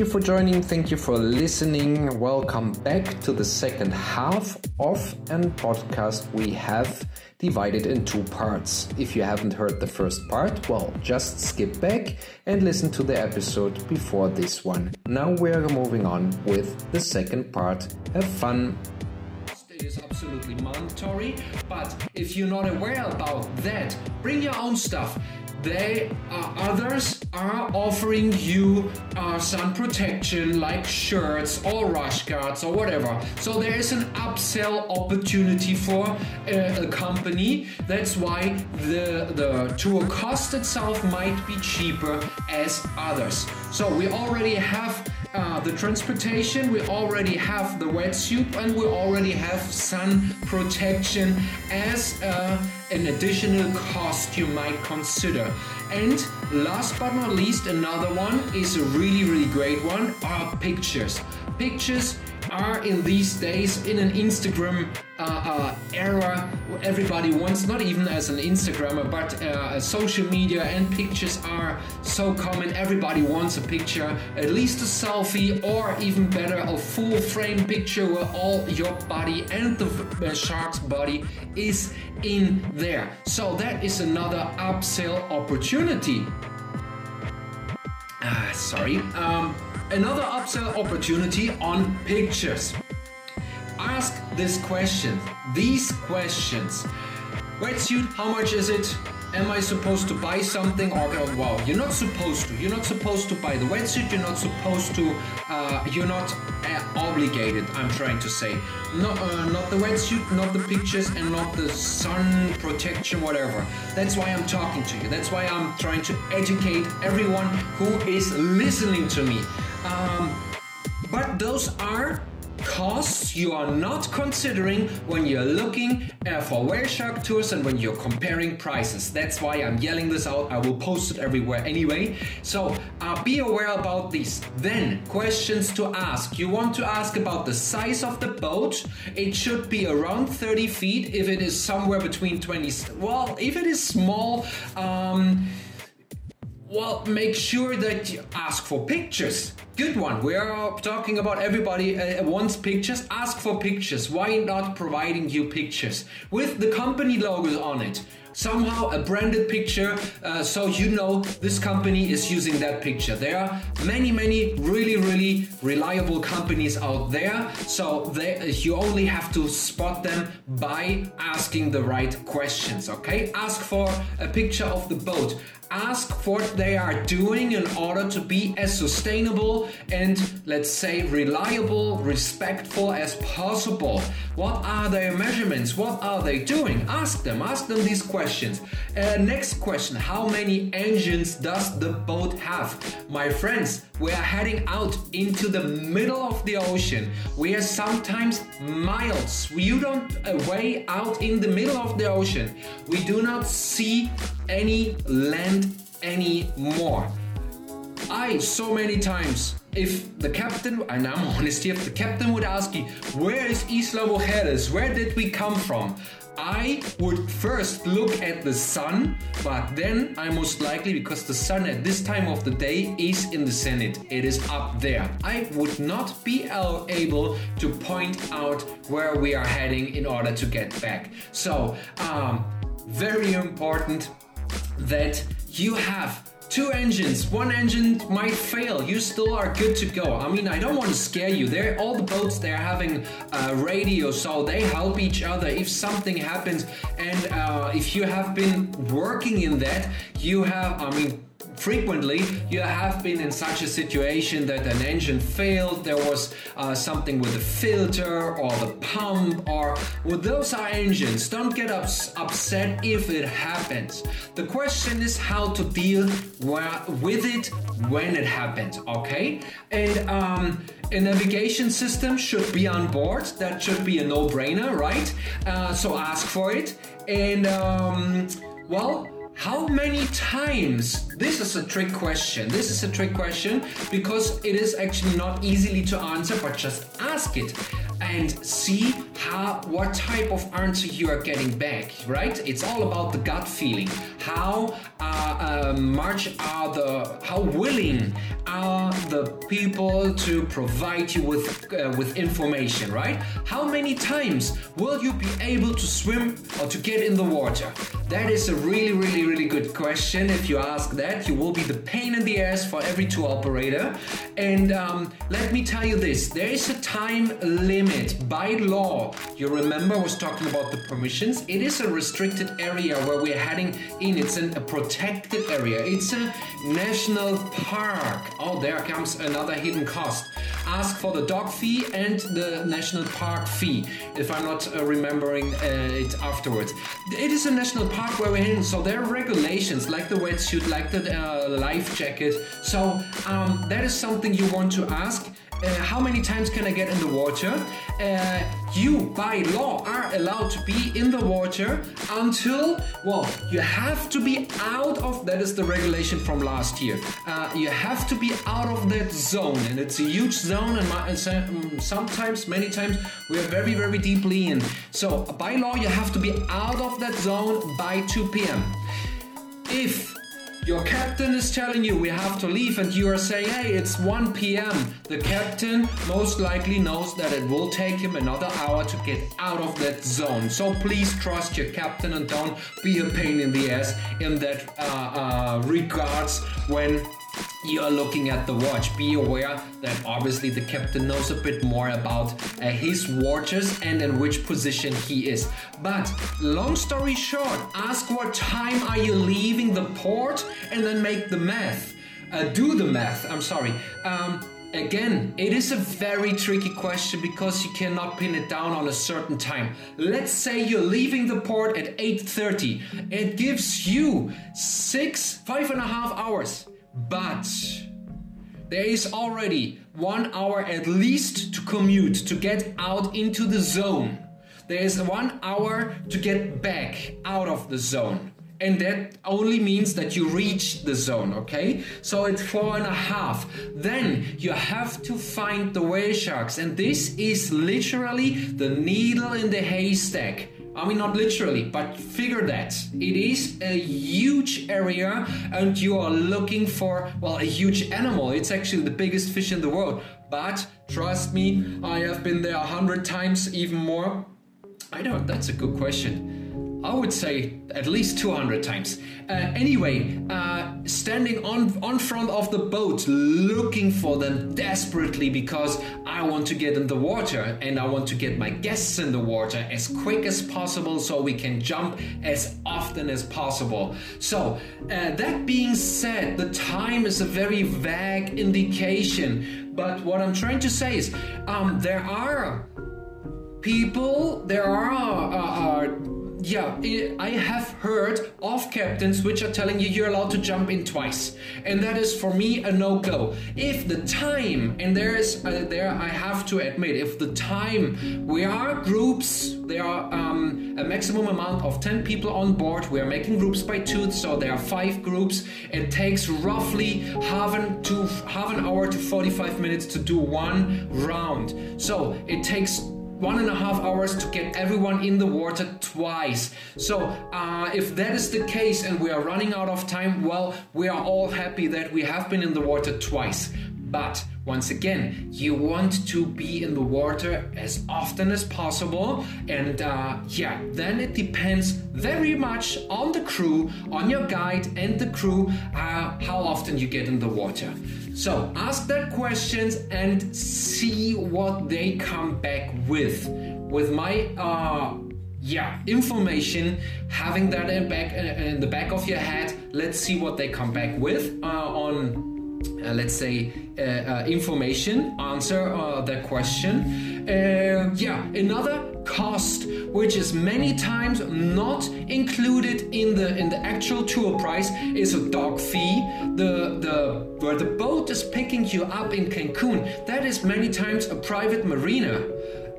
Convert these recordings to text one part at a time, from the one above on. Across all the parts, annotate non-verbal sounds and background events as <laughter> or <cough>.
You for joining. Thank you for listening. Welcome back to the second half of an podcast we have divided in two parts. If you haven't heard the first part, well, just skip back and listen to the episode before this one. Now we're moving on with the second part. Have fun. It is absolutely mandatory, but if you're not aware about that, bring your own stuff. They uh, others are offering you uh, sun protection like shirts or rash guards or whatever. So there is an upsell opportunity for uh, a company. That's why the the tour cost itself might be cheaper as others. So we already have uh, the transportation, we already have the wetsuit, and we already have sun protection as uh, an additional cost you might consider. And last but not least, another one is a really, really great one are pictures. Pictures are in these days in an Instagram uh, uh, era everybody wants, not even as an Instagrammer, but uh, social media and pictures are so common. Everybody wants a picture, at least a selfie, or even better, a full frame picture where all your body and the uh, shark's body is in there. So that is another upsell opportunity. Ah, sorry. Um, another upsell opportunity on pictures. Ask this question, these questions. Wetsuit, how much is it? Am I supposed to buy something? Or uh, well, you're not supposed to. You're not supposed to buy the wetsuit. You're not supposed to. Uh, you're not uh, obligated. I'm trying to say, not uh, not the wetsuit, not the pictures, and not the sun protection, whatever. That's why I'm talking to you. That's why I'm trying to educate everyone who is listening to me. Um, but those are costs you are not considering when you're looking uh, for whale shark tours and when you're comparing prices. That's why I'm yelling this out. I will post it everywhere anyway. So uh, be aware about these. Then, questions to ask. You want to ask about the size of the boat. It should be around 30 feet. If it is somewhere between 20, well, if it is small, um, well, make sure that you ask for pictures. Good one. We are talking about everybody uh, wants pictures. Ask for pictures. Why not providing you pictures with the company logos on it? Somehow a branded picture, uh, so you know this company is using that picture. There are many, many really, really reliable companies out there. So they, you only have to spot them by asking the right questions. Okay, ask for a picture of the boat ask what they are doing in order to be as sustainable and let's say reliable, respectful as possible. What are their measurements? What are they doing? Ask them, ask them these questions. Uh, next question How many engines does the boat have? My friends, we are heading out into the middle of the ocean. We are sometimes miles. You don't away out in the middle of the ocean. We do not see any land anymore. I so many times, if the captain, and I'm honest here, if the captain would ask you, where is Isla Mujeres? Where did we come from? I would first look at the sun, but then I most likely, because the sun at this time of the day is in the zenith, it is up there. I would not be able to point out where we are heading in order to get back. So, um, very important that you have two engines. One engine might fail. You still are good to go. I mean, I don't want to scare you. They're all the boats they're having uh, radio, so they help each other if something happens. And uh, if you have been working in that, you have. I mean. Frequently you have been in such a situation that an engine failed, there was uh, something with the filter or the pump, or well, those are engines. Don't get ups- upset if it happens. The question is how to deal wa- with it when it happens, okay? And um, a navigation system should be on board. That should be a no brainer, right? Uh, so ask for it. And um, well, how many times? This is a trick question. This is a trick question because it is actually not easily to answer, but just ask it and see how what type of answer you are getting back right? It's all about the gut feeling. How uh, uh, much are the how willing are the people to provide you with uh, with information right? How many times will you be able to swim or to get in the water? That is a really really really good question. If you ask that you will be the pain in the ass for every tour operator. And um, let me tell you this. There is a time limit by law. You remember I was talking about the permissions. It is a restricted area where we're heading in. It's an, a protected area. It's a national park. Oh, there comes another hidden cost. Ask for the dock fee and the national park fee, if I'm not uh, remembering uh, it afterwards. It is a national park where we're in, so there are regulations like the wetsuit, like the uh, life jacket. So um, that is something you want to ask. Uh, how many times can I get in the water? Uh, you, by law, are allowed to be in the water until, well, you have to be out of that is the regulation from last year. Uh, you have to be out of that zone, and it's a huge zone, and, my, and sometimes, many times, we are very, very deeply in. So, by law, you have to be out of that zone by 2 p.m. If your captain is telling you we have to leave and you are saying, hey, it's 1 p.m., the captain most likely knows that it will take him another hour to get out of that zone. So please trust your captain and don't be a pain in the ass in that uh, uh, regards when you are looking at the watch. Be aware that obviously the captain knows a bit more about uh, his watches and in which position he is. But long story short, ask what time are you leaving the port and then make the math. Uh, do the math, I'm sorry. Um, Again, it is a very tricky question because you cannot pin it down on a certain time. Let's say you're leaving the port at 8:30. It gives you six, five and a half hours. But there is already one hour at least to commute to get out into the zone. There is one hour to get back out of the zone. And that only means that you reach the zone, okay? So it's four and a half. Then you have to find the whale sharks, and this is literally the needle in the haystack. I mean, not literally, but figure that. It is a huge area, and you are looking for, well, a huge animal. It's actually the biggest fish in the world. But trust me, I have been there a hundred times, even more. I don't, that's a good question. I would say at least 200 times. Uh, anyway, uh, standing on, on front of the boat, looking for them desperately because I want to get in the water and I want to get my guests in the water as quick as possible so we can jump as often as possible. So, uh, that being said, the time is a very vague indication. But what I'm trying to say is um, there are people there are uh, uh, yeah i have heard of captains which are telling you you're allowed to jump in twice. And that is for me a no-go. If the time and there is uh, there i have to admit if the time we are groups there are um, a maximum amount of 10 people on board. We are making groups by two so there are five groups. It takes roughly half an to half an hour to 45 minutes to do one round. So it takes one and a half hours to get everyone in the water twice. So, uh, if that is the case and we are running out of time, well, we are all happy that we have been in the water twice. But once again, you want to be in the water as often as possible, and uh, yeah, then it depends very much on the crew, on your guide and the crew, uh, how often you get in the water. So ask their questions and see what they come back with. With my uh, yeah, information, having that in back uh, in the back of your head. Let's see what they come back with uh, on. Uh, let's say uh, uh, information answer uh, that question uh, yeah another cost which is many times not included in the in the actual tour price is a dock fee the the where the boat is picking you up in cancun that is many times a private marina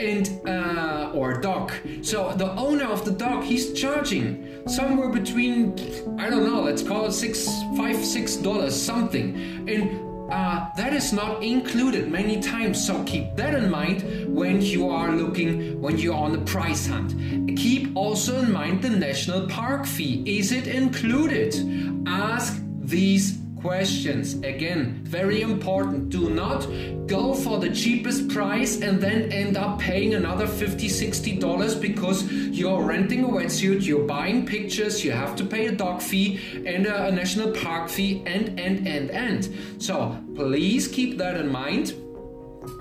and uh, or dock. So the owner of the dock, he's charging somewhere between I don't know, let's call it six, five, six dollars something, and uh, that is not included many times. So keep that in mind when you are looking, when you're on the price hunt. Keep also in mind the national park fee. Is it included? Ask these questions. Again, very important. Do not go for the cheapest price and then end up paying another 50 60 dollars because you're renting a wetsuit, you're buying pictures, you have to pay a dock fee and a, a national park fee, and and and and. So please keep that in mind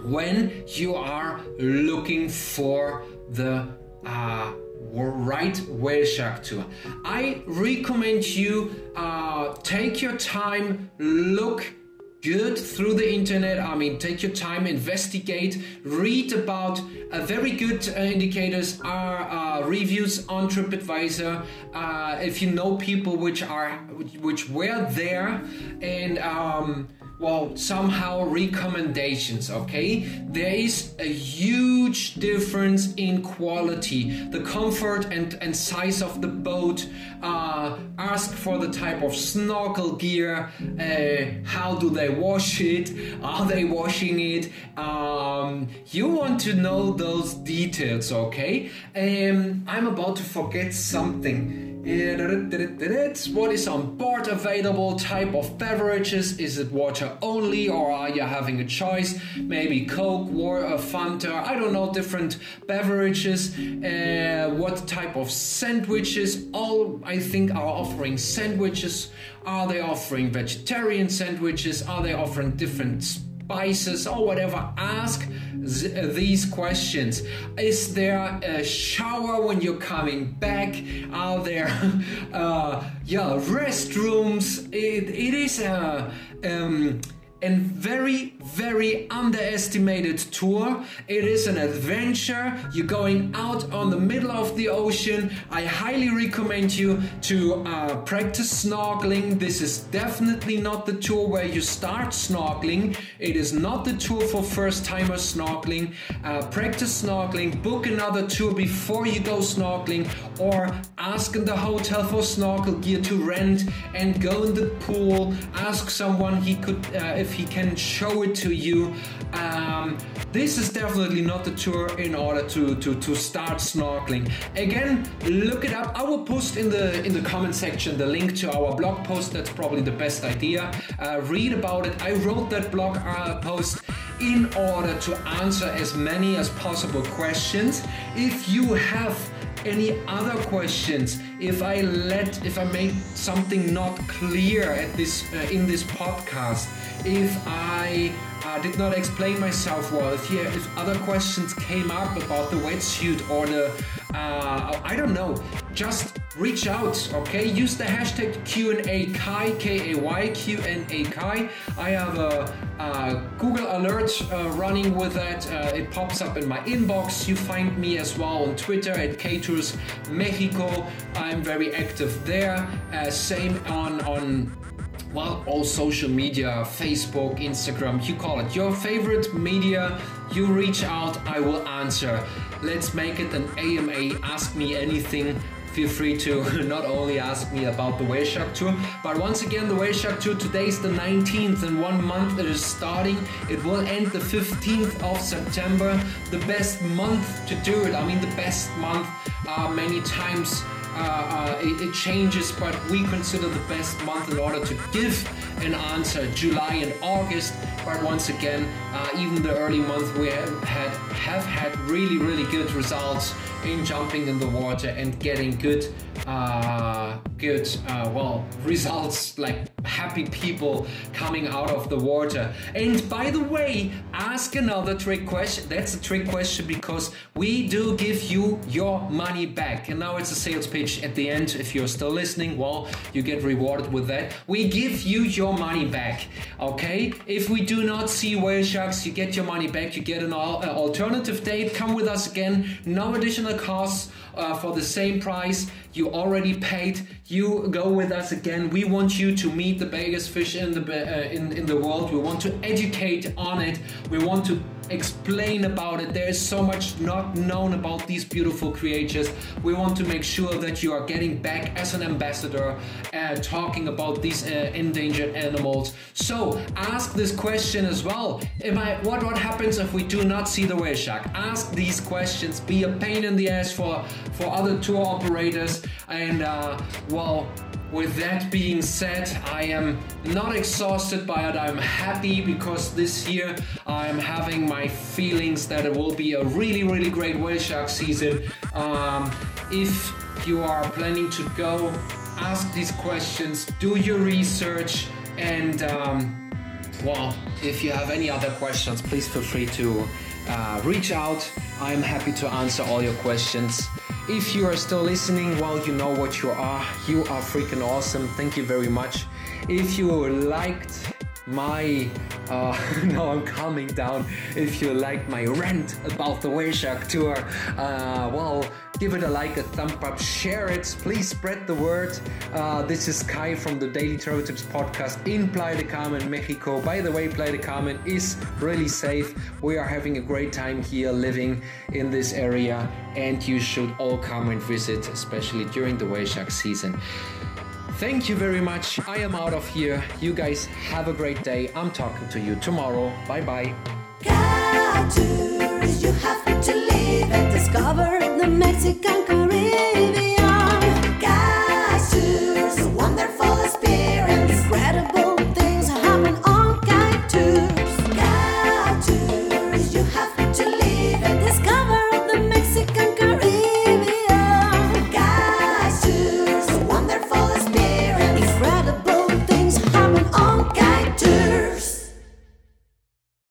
when you are looking for the uh, right whale shark tour. I recommend you uh, take your time, look good through the internet. I mean, take your time, investigate, read about uh, very good uh, indicators are uh, reviews on TripAdvisor. Uh, if you know people which are which were there and. Um, well, somehow recommendations, okay? There is a huge difference in quality, the comfort and, and size of the boat. Uh, ask for the type of snorkel gear. Uh, how do they wash it? Are they washing it? Um, you want to know those details, okay? Um, I'm about to forget something. What is on board available? Type of beverages? Is it water only, or are you having a choice? Maybe Coke, or Fanta. I don't know. Different beverages. Uh, what type of sandwiches? All I think are offering sandwiches. Are they offering vegetarian sandwiches? Are they offering different spices or whatever? Ask th- these questions. Is there a shower when you're coming back? Are there, <laughs> uh, yeah, restrooms? It, it is a. Um, and very, very underestimated tour. It is an adventure. You're going out on the middle of the ocean. I highly recommend you to uh, practice snorkeling. This is definitely not the tour where you start snorkeling. It is not the tour for first timer snorkeling. Uh, practice snorkeling, book another tour before you go snorkeling, or ask in the hotel for snorkel gear to rent and go in the pool. Ask someone he could, uh, if he can show it to you. Um, this is definitely not the tour in order to, to, to start snorkeling. Again, look it up. I will post in the in the comment section the link to our blog post. That's probably the best idea. Uh, read about it. I wrote that blog uh, post in order to answer as many as possible questions. If you have any other questions if i let if i made something not clear at this uh, in this podcast if i uh, did not explain myself well if if other questions came up about the wetsuit or the uh, i don't know just reach out okay? Use the hashtag q&a kai k-a-y q&a kai. I have a, a google alert uh, running with that. Uh, it pops up in my inbox. You find me as well on twitter at ktours mexico. I'm very active there. Uh, same on on well, all social media, Facebook, Instagram, you call it your favorite media. You reach out, I will answer. Let's make it an AMA, ask me anything. Feel free to <laughs> not only ask me about the Whale Shark Tour, but once again, the Whale Shark Tour today is the 19th, and one month it is starting. It will end the 15th of September. The best month to do it. I mean, the best month uh, many times uh, uh, it, it, changes, but we consider the best month in order to give an answer July and August. But once again, uh, even the early month we have had have had really really good results in jumping in the water and getting good good uh, well <laughs> results like happy people coming out of the water. And by the way ask another trick question. That's a trick question because we do give you your money back. And now it's a sales pitch at the end. If you're still listening well you get rewarded with that. We give you your money back okay? If we do not see whale sharks you get your money back. You get an uh, alternative date. Come with us again. No additional costs uh, for the same price. You already paid. You go with us again. We want you to meet the biggest fish in the uh, in, in the world. We want to educate on it. We want to explain about it. There is so much not known about these beautiful creatures. We want to make sure that you are getting back as an ambassador uh, talking about these uh, endangered animals. So ask this question as well. Am I, what what happens if we do not see the whale shark ask these questions. Be a pain in the ass for for other tour operators. And uh, well with that being said, I am not exhausted by it. I'm happy because this year I'm having my feelings that it will be a really, really great whale shark season. Um, if you are planning to go, ask these questions, do your research, and um, well, if you have any other questions, please feel free to uh, reach out. I'm happy to answer all your questions. If you are still listening, well, you know what you are. You are freaking awesome. Thank you very much. If you liked my uh, <laughs> now I'm calming down. If you liked my rant about the whale shark tour, uh, well, give it a like, a thumb up, share it. Please spread the word. Uh, this is Kai from the Daily Travel Tips podcast in Playa del Carmen, Mexico. By the way, Playa del Carmen is really safe. We are having a great time here living in this area, and you should all come and visit, especially during the whale shark season. Thank you very much. I am out of here. You guys have a great day. I'm talking to you tomorrow. Bye bye. You have to and discover the Mexican Caribbean.